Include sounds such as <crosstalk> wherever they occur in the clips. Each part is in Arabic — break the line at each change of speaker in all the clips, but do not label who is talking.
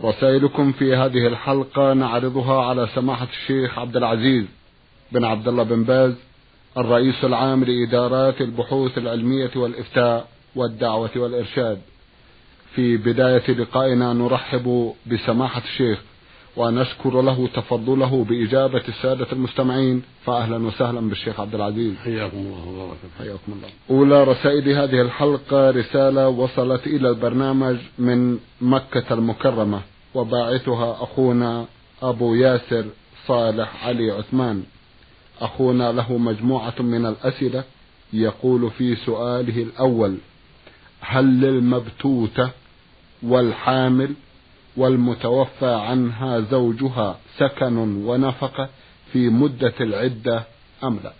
رسائلكم في هذه الحلقة نعرضها على سماحة الشيخ عبد العزيز بن عبد الله بن باز الرئيس العام لإدارات البحوث العلمية والإفتاء والدعوة والإرشاد. في بداية لقائنا نرحب بسماحة الشيخ ونشكر له تفضله بإجابة السادة المستمعين. فأهلا وسهلا بالشيخ عبد العزيز.
حياكم الله وبارك
حياكم الله. أولى رسائل هذه الحلقة رسالة وصلت إلى البرنامج من مكة المكرمة. وباعثها أخونا أبو ياسر صالح علي عثمان. أخونا له مجموعة من الأسئلة يقول في سؤاله الأول هل للمبتوتة والحامل والمتوفى عنها زوجها سكن ونفقة في مدة العدة أم لا؟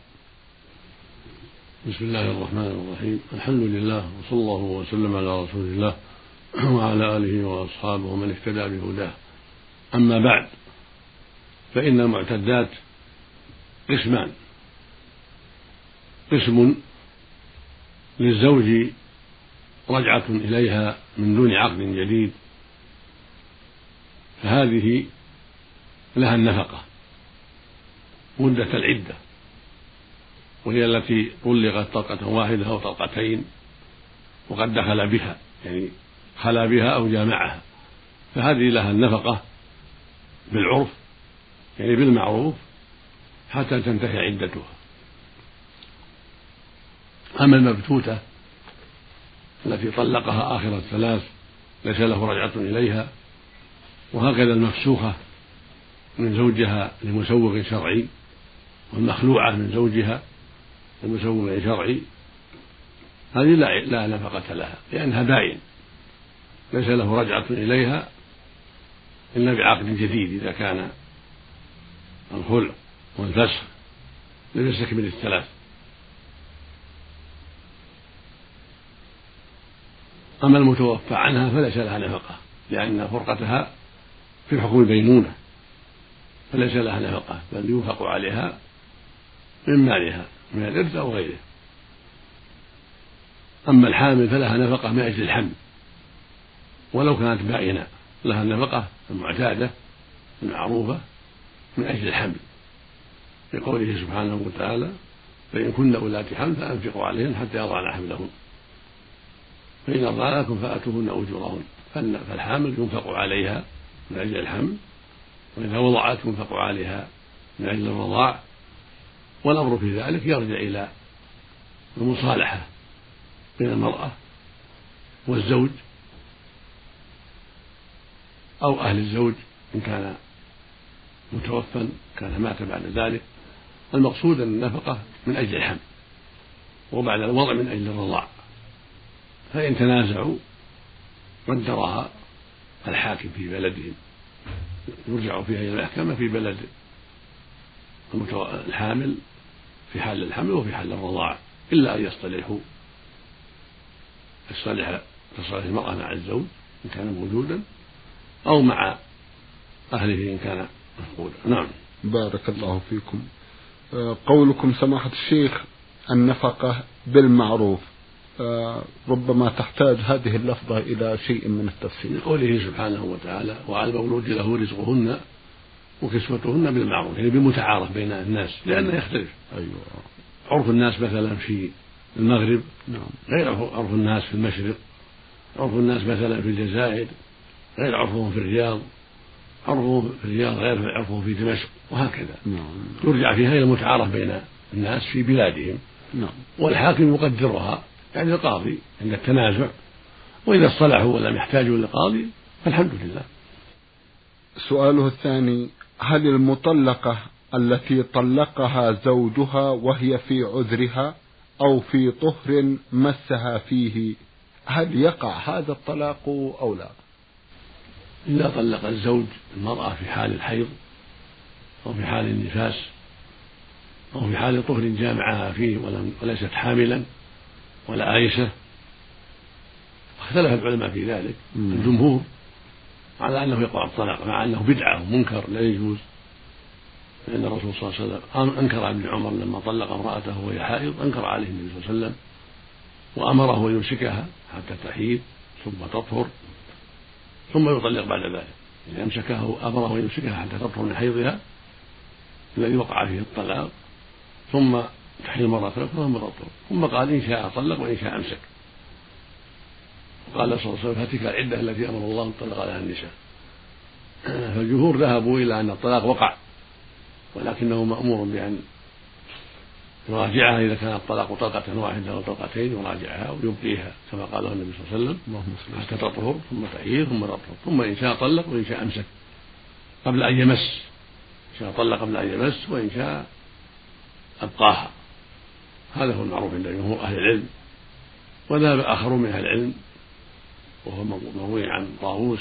بسم الله الرحمن الرحيم. الحمد لله وصلى الله وسلم على رسول الله. <coughs> وعلى آله وأصحابه ومن اهتدى بهداه. أما بعد فإن المعتدات قسمان. قسم للزوج رجعة إليها من دون عقد جديد. فهذه لها النفقة مدة العدة وهي التي طلقت طلقة واحدة أو طلقتين وقد دخل بها يعني خلا بها أو جامعها. فهذه لها النفقة بالعرف يعني بالمعروف حتى تنتهي عدتها. أما المبتوتة التي طلقها آخر الثلاث ليس له رجعة إليها وهكذا المفسوخة من زوجها لمسوغ شرعي والمخلوعة من زوجها لمسوغ شرعي هذه لا لا نفقة لها لأنها باين ليس له رجعة إليها إلا بعقد جديد إذا كان الخلع والفسخ لم يستكمل الثلاث. أما المتوفى عنها فليس لها نفقة لأن فرقتها في حكم البينونة فليس لها نفقة بل ينفق عليها من مالها من الإرث أو غيره. أما الحامل فلها نفقة من أجل الحمل. ولو كانت بائنة لها النفقة المعتادة المعروفة من أجل الحمل. لقوله سبحانه وتعالى فإن كن أولات حمل فأنفقوا عليهن حتى يضعن حملهن. فإن أرضعن لكم فآتوهن أجورهن. فالحامل ينفق عليها من أجل الحمل وإذا وضعت ينفق عليها من أجل الرضاع. والأمر في ذلك يرجع إلى المصالحة بين المرأة والزوج أو أهل الزوج إن كان متوفى كان مات بعد ذلك. المقصود أن النفقة من أجل الحمل وبعد الوضع من أجل الرضاع. فإن تنازعوا قدرها الحاكم في بلدهم. يرجع فيها إلى المحكمة في بلد الحامل في حال الحمل وفي حال الرضاعة إلا أن يصطلحوا. يصطلح تصالح المرأة مع الزوج إن كان موجودا. أو مع أهله إن كان مفقودا. نعم.
بارك الله فيكم. آه، قولكم سماحة الشيخ النفقة بالمعروف. آه، ربما تحتاج هذه اللفظة إلى شيء من التفسير.
قوله سبحانه وتعالى وعلى المولود له رزقهن وكسوتهن بالمعروف. يعني بالمتعارف بين الناس لأنه يختلف.
أيوة.
عرف الناس مثلا في المغرب
نعم.
غير عرف الناس في المشرق عرف الناس مثلا في الجزائر غير عرفهم في الرياض عرفهم في الرياض غير عرفهم في دمشق وهكذا.
نعم.
يرجع فيها إلى المتعارف بين الناس في بلادهم.
نعم.
والحاكم يقدرها يعني القاضي عند التنازع وإذا اصطلحوا ولم يحتاجوا للقاضي فالحمد لله.
سؤاله الثاني هل المطلقة التي طلقها زوجها وهي في عذرها أو في طهر مسها فيه هل يقع هذا الطلاق أو لا؟
إذا طلق الزوج المرأة في حال الحيض أو في حال النفاس أو في حال طهر جامعها فيه وليست حاملا ولا آيسة اختلف العلماء في ذلك الجمهور على أنه يقع الطلاق مع أنه بدعة ومنكر لا يجوز. لأن الرسول صلى الله عليه وسلم أنكر ابن عمر لما طلق امرأته وهي حائض أنكر عليه النبي صلى الله عليه وسلم وأمره أن يمسكها حتى تحيض ثم تطهر. ثم يطلق بعد ذلك. إذا أمسكه أمره أن يمسكها حتى تطهر من حيضها الذي وقع فيه الطلاق ثم تحيض مرة أخرى ثم تطهر ثم قال إن شاء طلق وإن شاء أمسك. قال صلى الله عليه وسلم فتلك العدة التي أمر الله أن طلق عليها النساء. <clears throat> فالجمهور ذهبوا إلى أن الطلاق وقع ولكنه مأمور بأن يراجعها إذا كان الطلاق طلقة واحدة أو طلقتين يراجعها ويبقيها كما قاله النبي صلى الله عليه وسلم. حتى تطهر ثم تحيض ثم تطهر ثم إن شاء طلق وإن شاء أمسك. قبل أن يمس. إن شاء طلق قبل أن يمس وإن شاء أبقاها. هذا هو المعروف عند جمهور أهل العلم. وذهب آخرون من أهل العلم. وهو مروي عن طاووس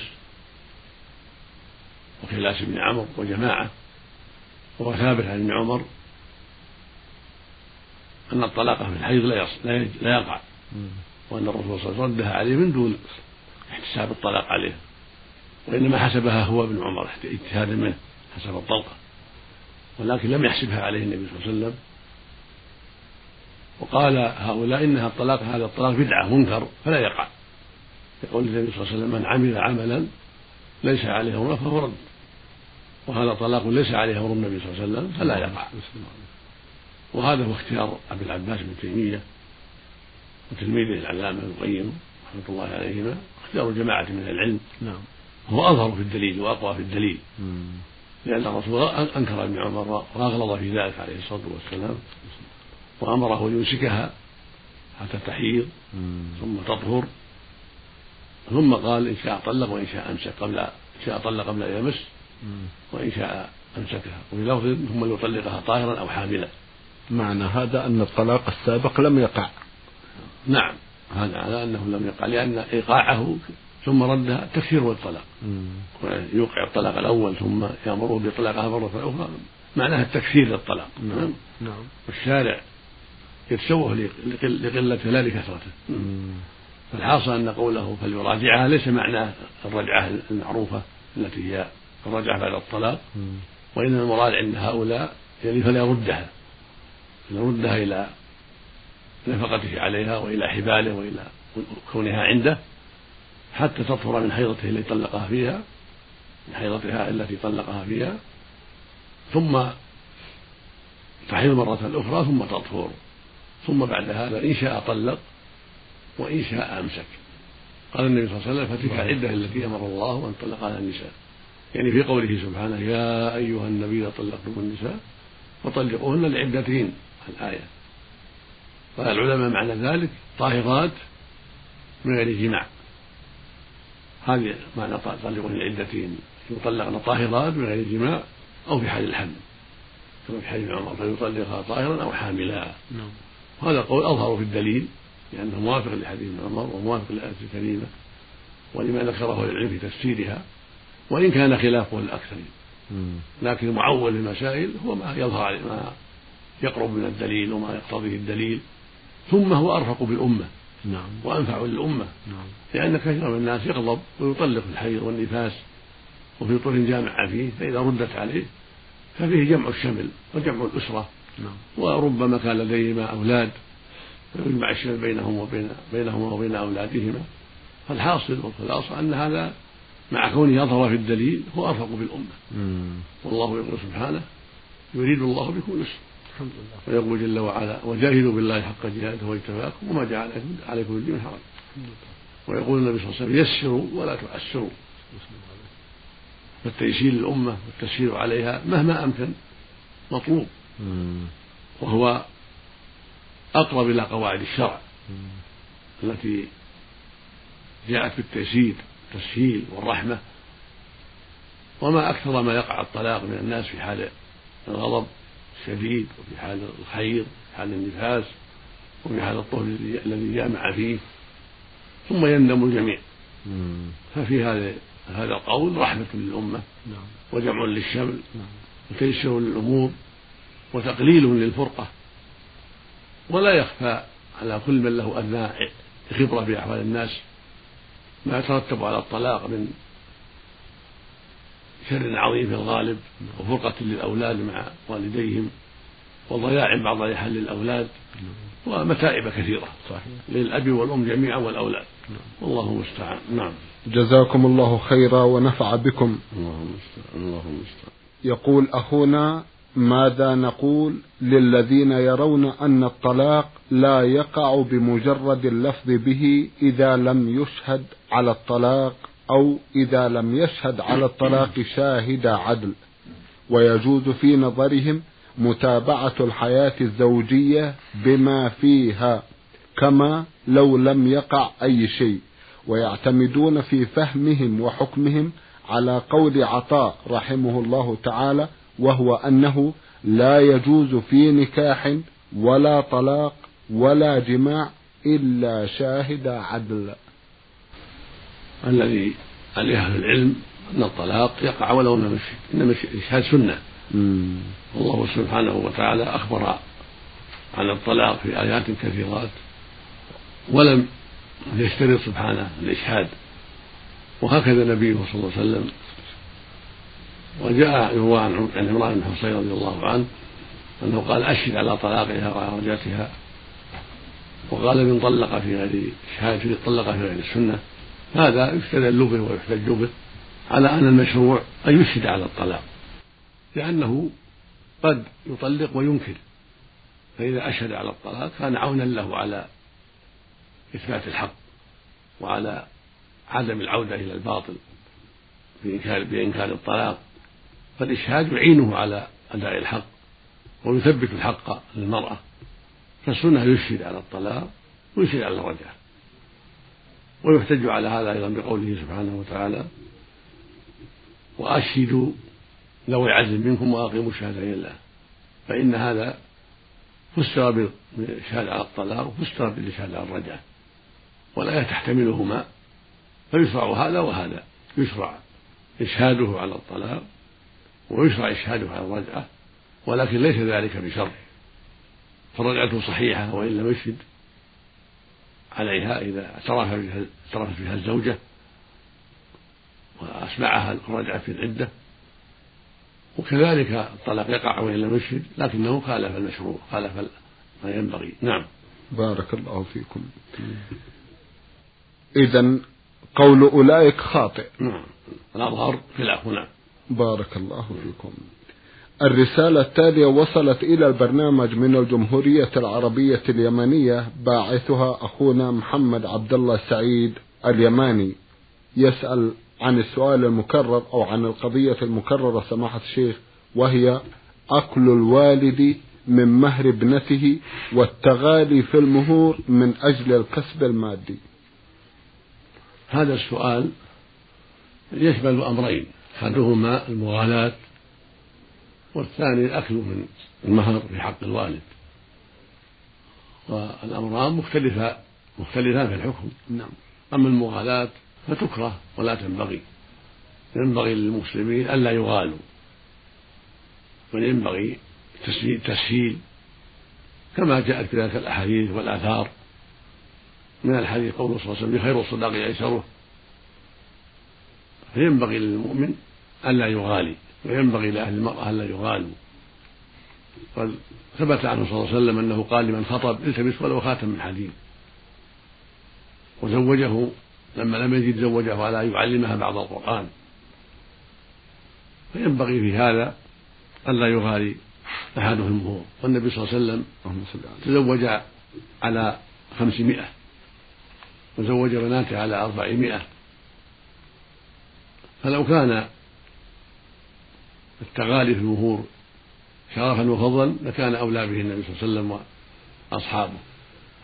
وكلاس بن عمرو وجماعة. وهو ثابت عن ابن عمر. أن الطلاق في الحيض لا لا يقع. وأن الرسول صلى الله عليه وسلم ردها عليه من دون احتساب الطلاق عليه. وإنما حسبها هو ابن عمر اجتهادا منه حسب الطلقة ولكن لم يحسبها عليه النبي صلى الله عليه وسلم. وقال هؤلاء إنها الطلاق هذا الطلاق بدعة منكر فلا يقع. يقول النبي صلى الله عليه وسلم من عمل عملا ليس عليه أمر فهو رد. وهذا طلاق ليس عليه أمر النبي صلى الله عليه وسلم فلا يقع. وهذا هو اختيار أبي العباس بن تيمية وتلميذه العلامة ابن القيم رحمة الله عليهما اختيار جماعة من العلم. نعم. هو أظهر في الدليل وأقوى في الدليل. لأن الرسول أنكر ابن عمر وأغلظ في ذلك عليه الصلاة والسلام وأمره أن يمسكها حتى تحيض ثم تطهر. ثم قال إن شاء طلق وإن شاء أمسك قبل إن شاء طلق قبل أن يمس وإن شاء أمسكها. وفي لفظ ثم يطلقها طاهرا أو حاملا.
معنى هذا أن الطلاق السابق لم يقع.
نعم هذا على أنه لم يقع لأن إيقاعه ثم ردها تكثير والطلاق يوقع الطلاق الأول ثم يأمره بطلاقها مرة أخرى معناها التكثير للطلاق نعم. نعم. والشارع يتشوه لقلته لا لكثرته فالحاصل أن قوله فليراجعها ليس معناه الرجعة المعروفة التي هي الرجعة بعد الطلاق وإنما المراد عند هؤلاء يعني فليردها فليردها إلى نفقته عليها وإلى حباله وإلى كونها عنده حتى تطهر من حيضته التي طلقها فيها من حيضتها التي طلقها فيها. ثم تحيض مرة أخرى ثم تطهر. ثم بعد هذا إن شاء طلق وإن شاء أمسك. قال النبي صلى الله عليه وسلم فتلك العدة التي أمر الله أن طلق على النساء. يعني في قوله سبحانه يا أيها النبي طلقتم النساء فطلقوهن لعدتهن الآية. قال العلماء معنى ذلك طاهرات من غير جماع. هذه معنى طلقوهن لعدتهن يطلقن طاهرات من غير جماع أو في حال الحمل. كما في حديث عمر فيطلقها طاهرا أو حاملا. نعم. وهذا القول أظهر في الدليل لأنه موافق لحديث عمر وموافق للآية الكريمة. ولما ذكره العلم في تفسيرها وإن كان خلافه للأكثرين. لكن المعول المسائل هو ما يظهر ما يقرب من الدليل وما يقتضيه الدليل ثم هو أرفق بالأمة. نعم. وأنفع للأمة. نعم. لأن كثير من الناس يغضب ويطلق الحيض والنفاس وفي طول جامع فيه فإذا ردت عليه ففيه جمع الشمل وجمع الأسرة. نعم. وربما كان لديهما أولاد ويجمع الشمل بينهم وبين بينهما وبين أولادهما. فالحاصل والخلاصة أن هذا مع كونه أظهر في الدليل هو أرفق بالأمة. والله يقول سبحانه يريد الله بكم اليسر ويقول جل وعلا وجاهدوا بالله حق جهاده واجتباكم وما جعل عليكم من حرج. ويقول النبي صلى الله عليه وسلم يسروا ولا تعسروا فالتيسير للأمة والتسهيل عليها مهما أمكن مطلوب. وهو أقرب إلى قواعد الشرع التي جاءت بالتيسير التسهيل والرحمة. وما أكثر ما يقع الطلاق من الناس في حال الغضب الشديد وفي حال الخير في حال النفاس وفي حال الطهر الذي جامع فيه. ثم يندم الجميع. ففي هذا هذا القول رحمة للأمة
نعم.
وجمع للشمل
نعم.
وتيسير للأمور وتقليل للفرقة. ولا يخفى على كل من له أدنى خبرة بأحوال الناس. ما يترتب على الطلاق من شر عظيم في الغالب وفرقة للأولاد مع والديهم وضياع بعض لحل الأولاد ومتاعب كثيرة
صحيح.
للأب والأم جميعا والأولاد. والله المستعان. نعم.
جزاكم الله خيرا ونفع بكم.
اللهم المستعان اللهم المستعان
يقول أخونا ماذا نقول للذين يرون أن الطلاق لا يقع بمجرد اللفظ به إذا لم يشهد على الطلاق؟ أو إذا لم يشهد على الطلاق شاهد عدل. ويجوز في نظرهم متابعة الحياة الزوجية بما فيها كما لو لم يقع أي شيء. ويعتمدون في فهمهم وحكمهم على قول عطاء رحمه الله تعالى وهو أنه لا يجوز في نكاح ولا طلاق ولا جماع إلا شاهد عدل.
الذي عليه أهل العلم أن الطلاق يقع ولو لم يشهد إنما الإشهاد سنة. والله سبحانه وتعالى أخبر عن الطلاق في آيات كثيرات ولم يشترط سبحانه الإشهاد. وهكذا نبيه صلى الله عليه وسلم. وجاء يروى عن عمران بن حصين رضي الله عنه أنه قال أشهد على طلاقها وعلى رجعتها وقال من طلق في غير شهادة طلق في غير السنة. هذا يستدل به ويحتج به على أن المشروع أن يشهد على الطلاق. لأنه قد يطلق وينكر. فإذا أشهد على الطلاق كان عونا له على إثبات الحق وعلى عدم العودة إلى الباطل بإنكار بإنكار الطلاق. فالإشهاد يعينه على أداء الحق ويثبت الحق للمرأة. فالسنة يشهد على الطلاق ويشهد على الرجعة ويحتج على هذا أيضا بقوله سبحانه وتعالى وأشهدوا ذوي عدل منكم وأقيموا الشهادة لله فإن هذا فسر بالشهادة على الطلاق وفسر بالشهادة على الرجعة والآية تحتملهما فيشرع هذا وهذا. يشرع إشهاده على الطلاق ويشرع إشهاده على الرجعة ولكن ليس ذلك بشرط. فالرجعة صحيحة وإن لم يشهد عليها إذا اعترفت بها الزوجة وأسمعها الرجعة في العدة. وكذلك الطلاق يقع وإن لم يشهد لكنه خالف المشروع خالف ما ينبغي. نعم.
بارك الله فيكم. إذا قول أولئك خاطئ.
نعم. الأظهر خلاف نعم
بارك الله فيكم. الرسالة التالية وصلت إلى البرنامج من الجمهورية العربية اليمنية باعثها أخونا محمد عبد الله سعيد اليماني. يسأل عن السؤال المكرر أو عن القضية المكررة سماحة الشيخ وهي أكل الوالد من مهر ابنته والتغالي في المهور من أجل الكسب المادي.
هذا السؤال يشمل أمرين أحدهما المغالاة والثاني الأكل من المهر في حق الوالد. والأمران مختلفة مختلفان في الحكم.
نعم.
أما المغالاة فتكره ولا تنبغي. ينبغي للمسلمين ألا يغالوا. بل ينبغي تسهيل كما جاءت في ذلك الأحاديث والآثار. من الحديث قوله صلى الله عليه وسلم خير الصداق أيسره فينبغي للمؤمن ألا يغالي. وينبغي لأهل المرأة ألا يغالوا قد ثبت عنه صلى الله عليه وسلم أنه قال لمن خطب التمس ولو خاتم من حديد وزوجه لما لم يجد زوجه على أن يعلمها بعض القرآن. فينبغي في هذا ألا يغالي أحدهم هو. والنبي صلى الله عليه وسلم تزوج على خمسمائة. وزوج بناته على أربعمائة. فلو كان التغالي في المهور شرفا وفضلا لكان أولى به النبي صلى الله عليه وسلم وأصحابه.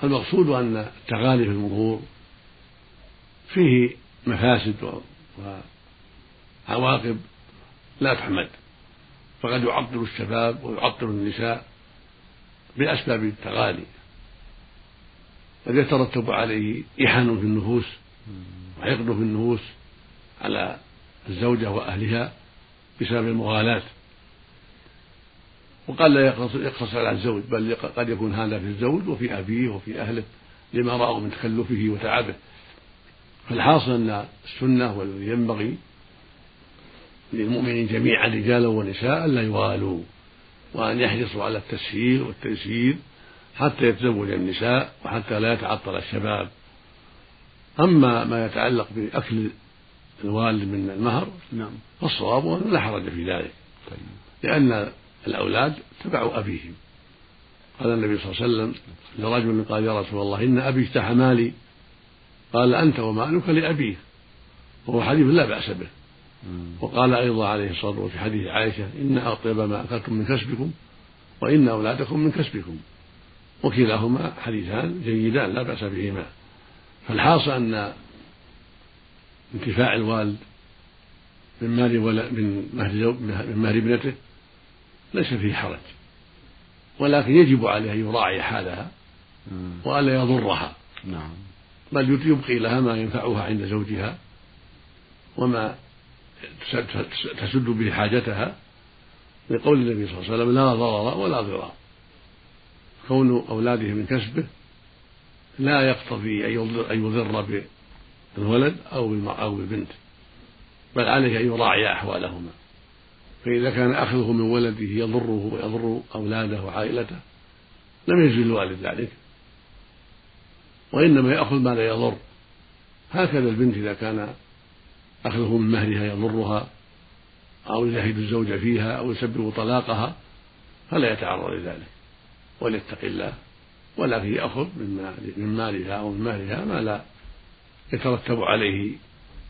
فالمقصود أن التغالي في المهور فيه مفاسد وعواقب لا تحمد فقد يعطل الشباب ويعطل النساء بأسباب التغالي. قد يترتب عليه إحن في النفوس وحقد في النفوس على الزوجة وأهلها. بسبب المغالاة. وقال لا يقتصر على الزوج بل قد يكون هذا في الزوج وفي أبيه وفي أهله لما رأوا من تكلفه وتعبه. فالحاصل أن السنة والذي ينبغي للمؤمنين جميعا رجالا ونساء لا يغالوا وأن يحرصوا على التسهيل والتيسير حتى يتزوج النساء وحتى لا يتعطل الشباب. أما ما يتعلق بأكل الوالد من المهر
نعم.
فالصواب أنه لا حرج في ذلك. طيب. لأن الأولاد تبع أبيهم. قال النبي صلى الله عليه وسلم لرجل قال يا رسول الله إن أبي اجتاح مالي. قال أنت ومالك لأبيك وهو حديث لا بأس به. وقال أيضا عليه الصلاة والسلام في حديث عائشة إن أطيب ما أكلتم من كسبكم وإن أولادكم من كسبكم. وكلاهما حديثان جيدان لا بأس بهما. فالحاصل أن انتفاع الوالد من مال ولا من مهر من مهر ابنته ليس فيه حرج ولكن يجب عليه أن يراعي حالها وألا يضرها.
نعم.
بل يبقي لها ما ينفعها عند زوجها وما تسد به حاجتها لقول النبي صلى الله عليه وسلم لا ضرر ولا ضرار. كون أولاده من كسبه لا يقتضي أن يضر بالولد أو أو بالبنت. بل عليه أن يراعي أحوالهما. فإذا كان أخذه من ولده يضره ويضر أولاده وعائلته لم يجزي الوالد ذلك. وإنما يأخذ ما لا يضر. هكذا البنت إذا كان أخذه من مهرها يضرها أو يزهد الزوج فيها أو يسبب طلاقها فلا يتعرض لذلك. وليتق الله. ولكن يأخذ من مالها أو من مهرها ما لا يترتب عليه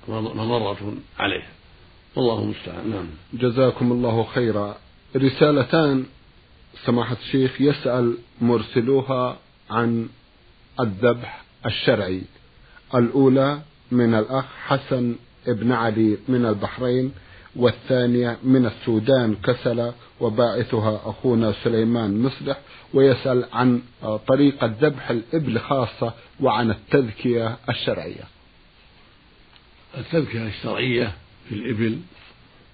مضرة عليه والله المستعان. نعم.
جزاكم الله خيرا. رسالتان سماحة الشيخ يسأل مرسلوها عن الذبح الشرعي. الأولى من الأخ حسن ابن علي من البحرين والثانية من السودان كسلة وباعثها أخونا سليمان مصلح ويسأل عن طريقة ذبح الإبل خاصة وعن التذكية الشرعية.
التذكية الشرعية في الإبل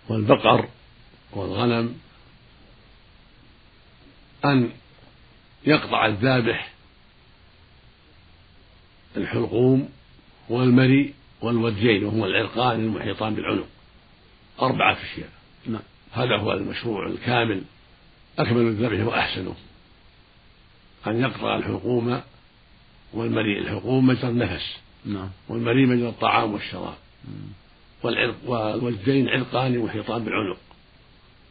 والبقر والغنم أن يقطع الذابح الحلقوم والمري والوجين وهما العرقان المحيطان بالعنق. أربعة أشياء.
نعم.
هذا هو المشروع الكامل. أكمل الذبح وأحسنه. أن يقطع الحلقوم والمريء الحلقوم مجرى النفس.
نعم.
والمريء مجرى الطعام والشراب. والعرق والوجين عرقان محيطان بالعنق.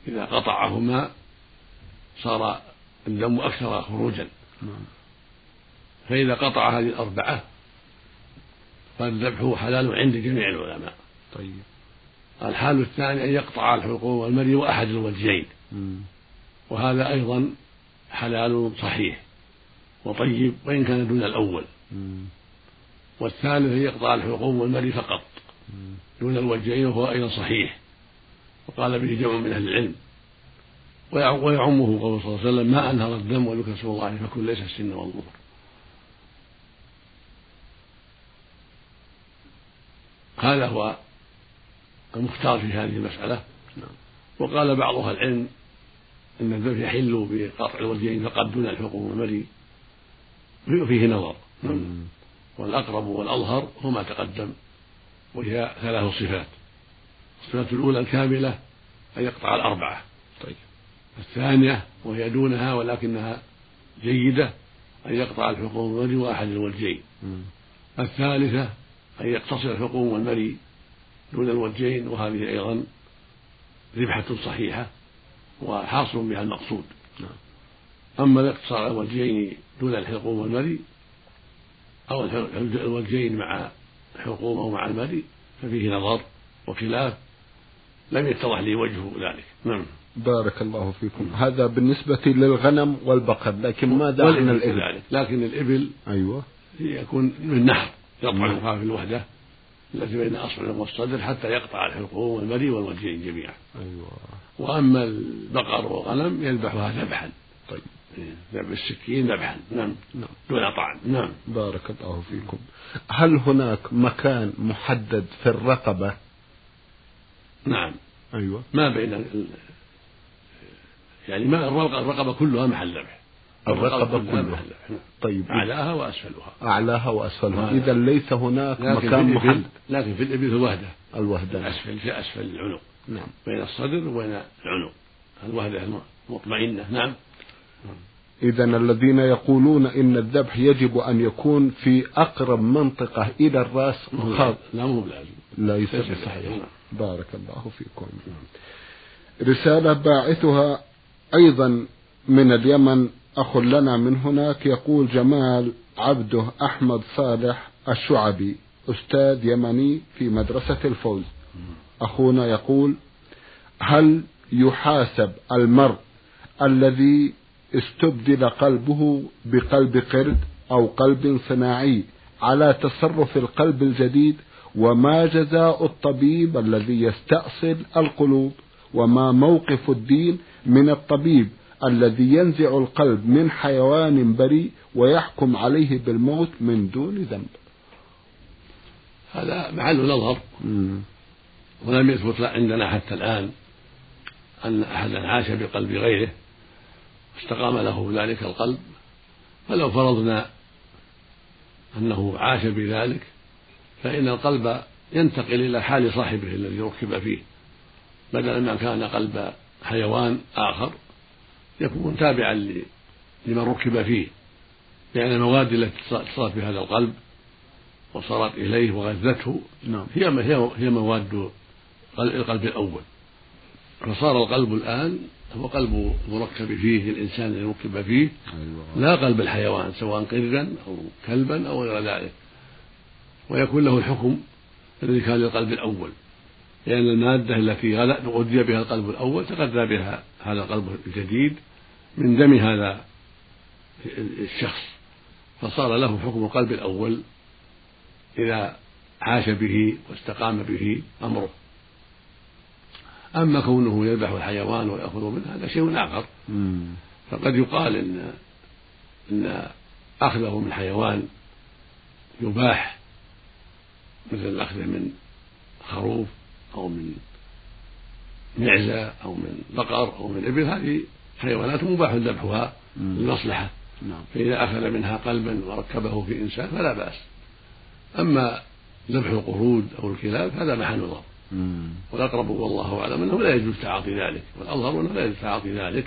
إذا قطعهما صار الدم أكثر خروجا.
نعم.
فإذا قطع هذه الأربعة فالذبح حلال عند جميع العلماء.
طيب.
الحال الثاني أن يقطع الحلقوم والمري وأحد الوجهين. وهذا أيضا حلال صحيح وطيب وإن كان دون الأول. والثالث أن يقطع الحلقوم والمري فقط دون الوجهين وهو أيضا صحيح. وقال به جمع من أهل العلم. ويعمه قول صلى الله عليه وسلم ما أنهر الدم وذكر اسم الله فكل ليس السن والظهر هذا هو المختار في هذه المسألة.
نعم.
وقال بعض أهل العلم أن الذبح يحل بقطع الوجهين فقط دون الحقوق والمري فيه نظر. نعم. والأقرب والأظهر هو ما تقدم وهي ثلاث صفات. الصفة الأولى الكاملة أن يقطع الأربعة.
طيب.
الثانية وهي دونها ولكنها جيدة أن يقطع الحقوق والمري وأحد الوجهين. الثالثة أن يقتصر الحقوق والمري دون الوجهين وهذه أيضا ذبحة صحيحة وحاصل بها المقصود.
نعم.
أما الاقتصار على الوجهين دون الحلقوم والمري أو الوجهين مع الحلقوم أو مع المري ففيه نظر وخلاف. لم يتضح لي وجه ذلك. نعم.
بارك الله فيكم. هذا بالنسبة للغنم والبقر لكن ماذا عن الإبل؟
لكن الإبل
أيوة.
يكون من نحر يطعنها في الوحدة. التي بين أصبع والصدر حتى يقطع الحلقوم والمري والوجهين جميعا.
أيوة.
وأما البقر والغنم يذبحها ذبحا.
طيب.
ذبح السكين ذبحا. نعم.
نعم.
دون طعن نعم.
بارك الله فيكم. هل هناك مكان محدد في الرقبة؟
نعم.
أيوة.
ما بين ال... يعني ما الرقبة كلها محل ذبح.
الرقبة كلها
نعم.
طيب.
أعلاها وأسفلها.
أعلاها وأسفلها. إذا ليس هناك
لكن
مكان
في
محل.
لكن في الإبل الوهدة.
الوهدان
أسفل في أسفل العنق.
نعم.
بين الصدر وبين العنق. الوهدة المطمئنة. نعم.
إذا الذين يقولون إن الذبح يجب أن يكون في أقرب منطقة إلى الرأس خاض
لا مو بلازم.
لا
ليس
يصير
بلازم.
صحيح
نعم.
بارك الله فيكم. رسالة باعثها أيضا من اليمن أخ لنا من هناك يقول جمال عبده أحمد صالح الشعبي أستاذ يمني في مدرسة الفوز. أخونا يقول هل يحاسب المرء الذي استبدل قلبه بقلب قرد أو قلب صناعي على تصرف القلب الجديد؟ وما جزاء الطبيب الذي يستأصل القلوب؟ وما موقف الدين من الطبيب الذي ينزع القلب من حيوان بريء ويحكم عليه بالموت من دون ذنب.
هذا محل نظر. ولم يثبت عندنا حتى الآن أن أحدا عاش بقلب غيره استقام له ذلك القلب. فلو فرضنا أنه عاش بذلك فإن القلب ينتقل إلى حال صاحبه الذي ركب فيه بدل ما كان قلب حيوان آخر. يكون تابعا لمن ركب فيه. لأن المواد التي اتصلت بهذا القلب وصارت إليه وغذته
نعم
هي هي هي مواد القلب الأول. فصار القلب الآن هو قلب مركب فيه الإنسان الذي ركب فيه
أيوة.
لا قلب الحيوان سواء قردا أو كلبا أو غير ذلك. ويكون له الحكم الذي كان للقلب الأول. لأن المادة التي غذي بها القلب الأول تغذى بها هذا القلب الجديد من دم هذا الشخص. فصار له حكم القلب الأول إذا عاش به واستقام به أمره. أما كونه يذبح الحيوان ويأخذ منه هذا شيء آخر. فقد يقال إن إن أخذه من حيوان يباح مثل الأخذ من خروف. أو من معزة أو من بقر أو من إبل هذه حيوانات مباح ذبحها. للمصلحة.
نعم.
فإذا أخذ منها قلبا وركبه في إنسان فلا بأس. أما ذبح القرود أو الكلاب هذا محل نظر. والأقرب والله أعلم أنه لا يجوز تعاطي ذلك. والأظهر أنه لا يجوز تعاطي ذلك.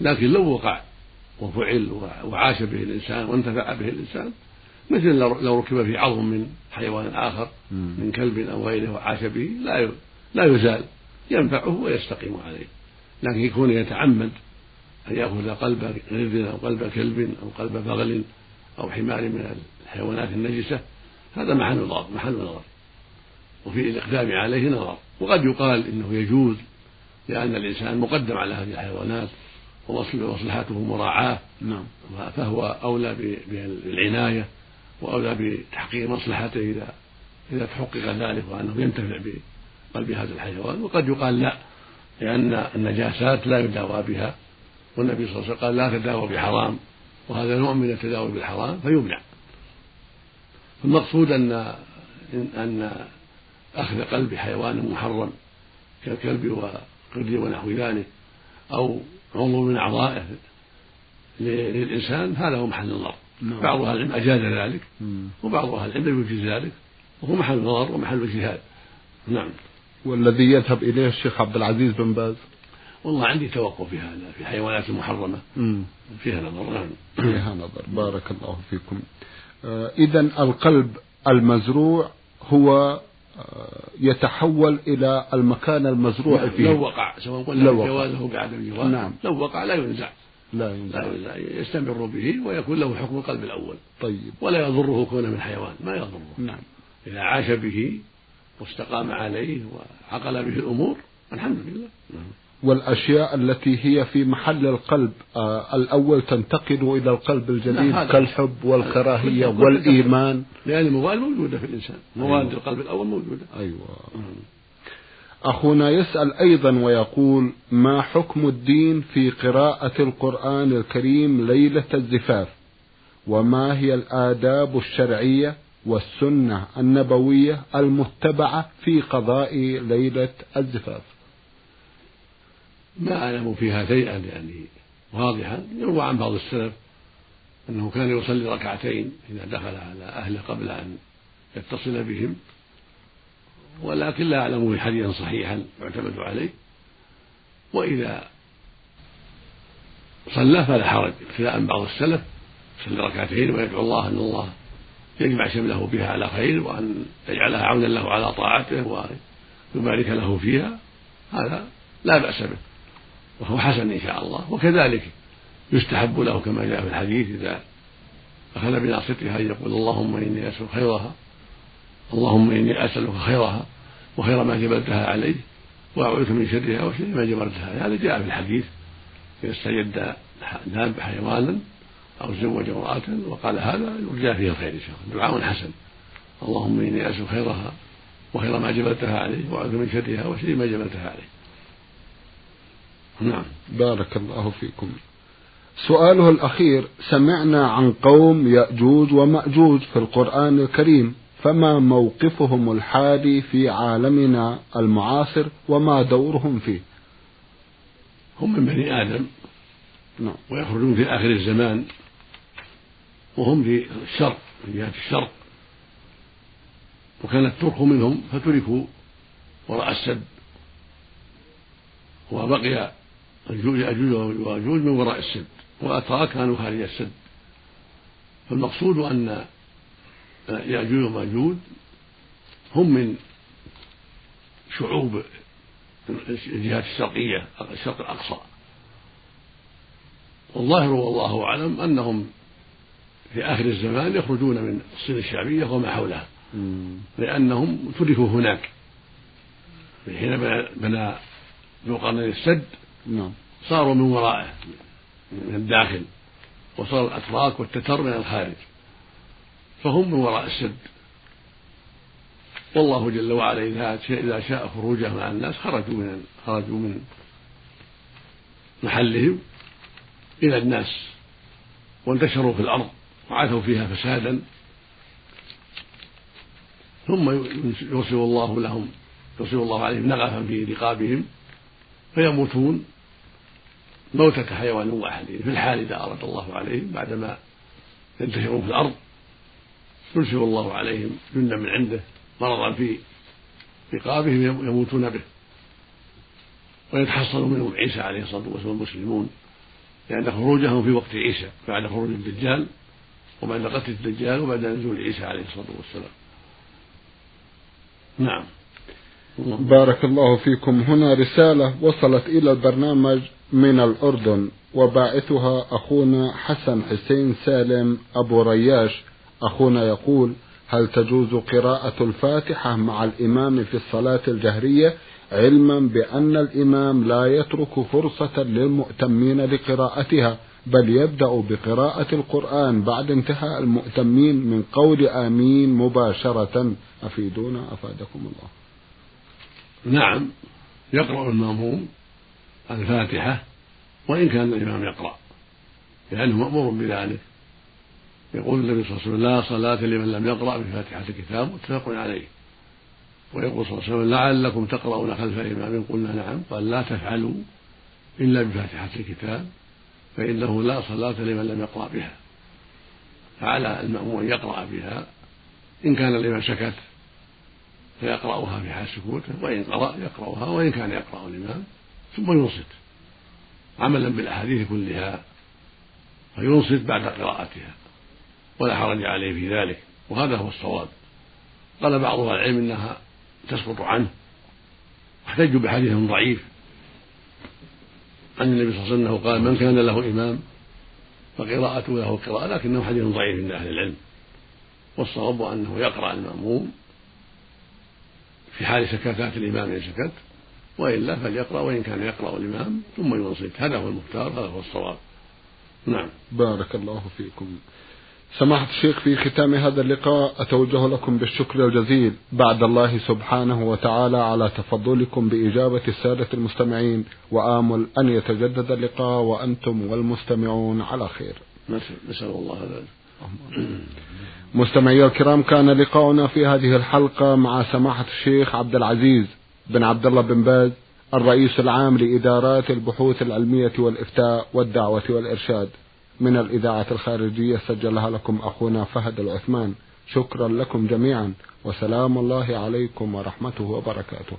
لكن لو وقع وفعل وعاش به الإنسان وانتفع به الإنسان مثل لو لو ركب في عظم من حيوان آخر. من كلب أو غيره وعاش به لا لا يزال ينفعه ويستقيم عليه. لكن يكون يتعمد أن يأخذ قلب غرد أو قلب كلب أو قلب بغل أو حمار من الحيوانات النجسة هذا محل نظر محل نظر. وفي الإقدام عليه نظر. وقد يقال إنه يجوز لأن الإنسان مقدم على هذه الحيوانات ومصلحته مراعاة.
نعم.
فهو أولى بالعناية. وأولى بتحقيق مصلحته إذا إذا تحقق ذلك وأنه ينتفع بقلب هذا الحيوان. وقد يقال لا لأن النجاسات لا يداوى بها. والنبي صلى الله عليه وسلم قال لا تداوى بحرام وهذا نوع من التداوي بالحرام فيمنع. المقصود أن أن أخذ قلب حيوان محرم كالكلب والقرد ونحو ذلك أو عضو من أعضائه للإنسان هذا هو محل النظر. بعض أهل العلم أجاز ذلك. وبعض أهل العلم لم يجيز ذلك وهو محل نظر ومحل اجتهاد. نعم.
والذي يذهب إليه الشيخ عبد العزيز بن باز؟
والله عندي توقف في هذا في الحيوانات المحرمة.
مم.
فيها نظر نعم.
فيها نظر. بارك الله فيكم. آه إذا القلب المزروع هو آه يتحول إلى المكان المزروع
نعم،
فيه.
لو وقع سواء قلنا. بجوازه بعدم جوازه.
نعم.
لو وقع لا ينزع.
لا
لا يستمر به ويكون له حكم القلب الأول.
طيب.
ولا يضره كونه من حيوان ما يضره.
نعم.
إذا عاش به واستقام عليه وعقل به الأمور الحمد لله. نعم.
والأشياء التي هي في محل القلب آه الأول تنتقل إلى القلب الجديد
نعم،
كالحب والكراهية والإيمان.
لأن المواد موجودة في الإنسان. مواد
أيوة.
القلب الأول موجودة.
أيوة. أخونا يسأل أيضا ويقول ما حكم الدين في قراءة القرآن الكريم ليلة الزفاف؟ وما هي الآداب الشرعية والسنة النبوية المتبعة في قضاء ليلة الزفاف؟
ما أعلم فيها شيئا يعني واضحا. يروى عن بعض السلف أنه كان يصلي ركعتين إذا دخل على أهله قبل أن يتصل بهم. ولكن لا أعلم حديثا صحيحا يعتمد عليه. وإذا صلى فلا حرج ابتلاء بعض السلف يصلي ركعتين ويدعو الله أن الله يجمع شمله بها على خير وأن يجعلها عونا له على طاعته ويبارك له فيها هذا لا بأس به. وهو حسن إن شاء الله. وكذلك يستحب له كما جاء في الحديث إذا أخذ بناصيتها أن يقول اللهم إني أسأل خيرها. اللهم إني أسألك خيرها وخير ما جبلتها عليه وأعوذك من شرها وشر ما جبلتها هذا جاء في الحديث. إذا استجد داب حيوانا أو زوج امرأة وقال هذا يرجى فيه الخير إن شاء الله دعاء حسن. اللهم إني أسأل خيرها وخير ما جبلتها عليه وأعوذ من شرها وشر ما جبلتها عليه
نعم. بارك الله فيكم. سؤاله الأخير سمعنا عن قوم يأجوج ومأجوج في القرآن الكريم. فما موقفهم الحالي في عالمنا المعاصر وما دورهم فيه.
هم من بني آدم. نعم. ويخرجون في آخر الزمان. وهم في الشرق في جهة الشرق. وكان الترك منهم فتركوا وراء السد. وبقي يأجوج ومأجوج من وراء السد. وأتراك كانوا خارج السد. فالمقصود أن يأجوج ومأجوج هم من شعوب الجهات الشرقية الشرق الأقصى. والظاهر والله أعلم أنهم في آخر الزمان يخرجون من الصين الشعبية وما حولها لأنهم تركوا هناك. حين بنى ذو قرنين السد نعم. صاروا من ورائه من الداخل وصار الأتراك والتتر من الخارج. فهم من وراء السد. والله جل وعلا إذا شاء خروجه مع الناس خرجوا من خرجوا من محلهم إلى الناس وانتشروا في الأرض وعثوا فيها فسادا. ثم يرسل الله لهم يرسل الله عليهم نغفا في رقابهم فيموتون موتة حيوان واحد. في الحال إذا أراد الله عليهم بعدما ينتشرون في الأرض. يرسل الله عليهم جندا من عنده مرضا في رقابهم يموتون به. ويتحصل منهم عيسى عليه الصلاة والسلام المسلمون لأن خروجهم في وقت عيسى بعد خروج الدجال وبعد قتل الدجال وبعد نزول عيسى عليه الصلاة والسلام. نعم.
بارك الله فيكم. هنا رسالة وصلت إلى البرنامج من الأردن وباعثها أخونا حسن حسين سالم أبو رياش أخونا يقول هل تجوز قراءة الفاتحة مع الإمام في الصلاة الجهرية علما بأن الإمام لا يترك فرصة للمؤتمين لقراءتها بل يبدأ بقراءة القرآن بعد انتهاء المؤتمين من قول آمين مباشرة؟ أفيدونا أفادكم الله.
نعم يقرأ المأموم الفاتحة وإن كان الإمام يقرأ لأنه مأمور بذلك. يقول النبي صلى الله عليه وسلم لا صلاة لمن لم يقرأ بفاتحة الكتاب متفق عليه. ويقول صلى الله عليه وسلم لعلكم تقرؤون خلف إمام. قلنا نعم. قال لا تفعلوا إلا بفاتحة الكتاب فإنه لا صلاة لمن لم يقرأ بها. فعلى المأموم أن يقرأ بها إن كان الإمام سكت فيقرأها في حال سكوته وإن قرأ يقرأها وإن كان يقرأ الإمام ثم ينصت عملا بالأحاديث كلها فينصت بعد قراءتها. ولا حرج عليه في ذلك وهذا هو الصواب. قال بعض أهل العلم إنها تسقط عنه واحتجوا بحديث ضعيف. عن النبي صلى الله عليه وسلم قال من كان له إمام فقراءته له قراءة لكنه حديث ضعيف عند أهل العلم. والصواب أنه يقرأ المأموم في حال سكتات الإمام إن سكت وإلا فليقرأ وإن كان يقرأ الإمام ثم ينصت. هذا هو المختار هذا هو الصواب. نعم.
بارك الله فيكم. سماحة الشيخ في ختام هذا اللقاء أتوجه لكم بالشكر الجزيل بعد الله سبحانه وتعالى على تفضلكم بإجابة السادة المستمعين وآمل أن يتجدد اللقاء وأنتم والمستمعون على خير.
نسأل الله ذلك <clears throat>
مستمعي الكرام كان لقاؤنا في هذه الحلقة مع سماحة الشيخ عبد العزيز بن عبد الله بن باز الرئيس العام لإدارات البحوث العلمية والإفتاء والدعوة والإرشاد. من الإذاعة الخارجية سجلها لكم أخونا فهد العثمان. شكرا لكم جميعا وسلام الله عليكم ورحمته وبركاته.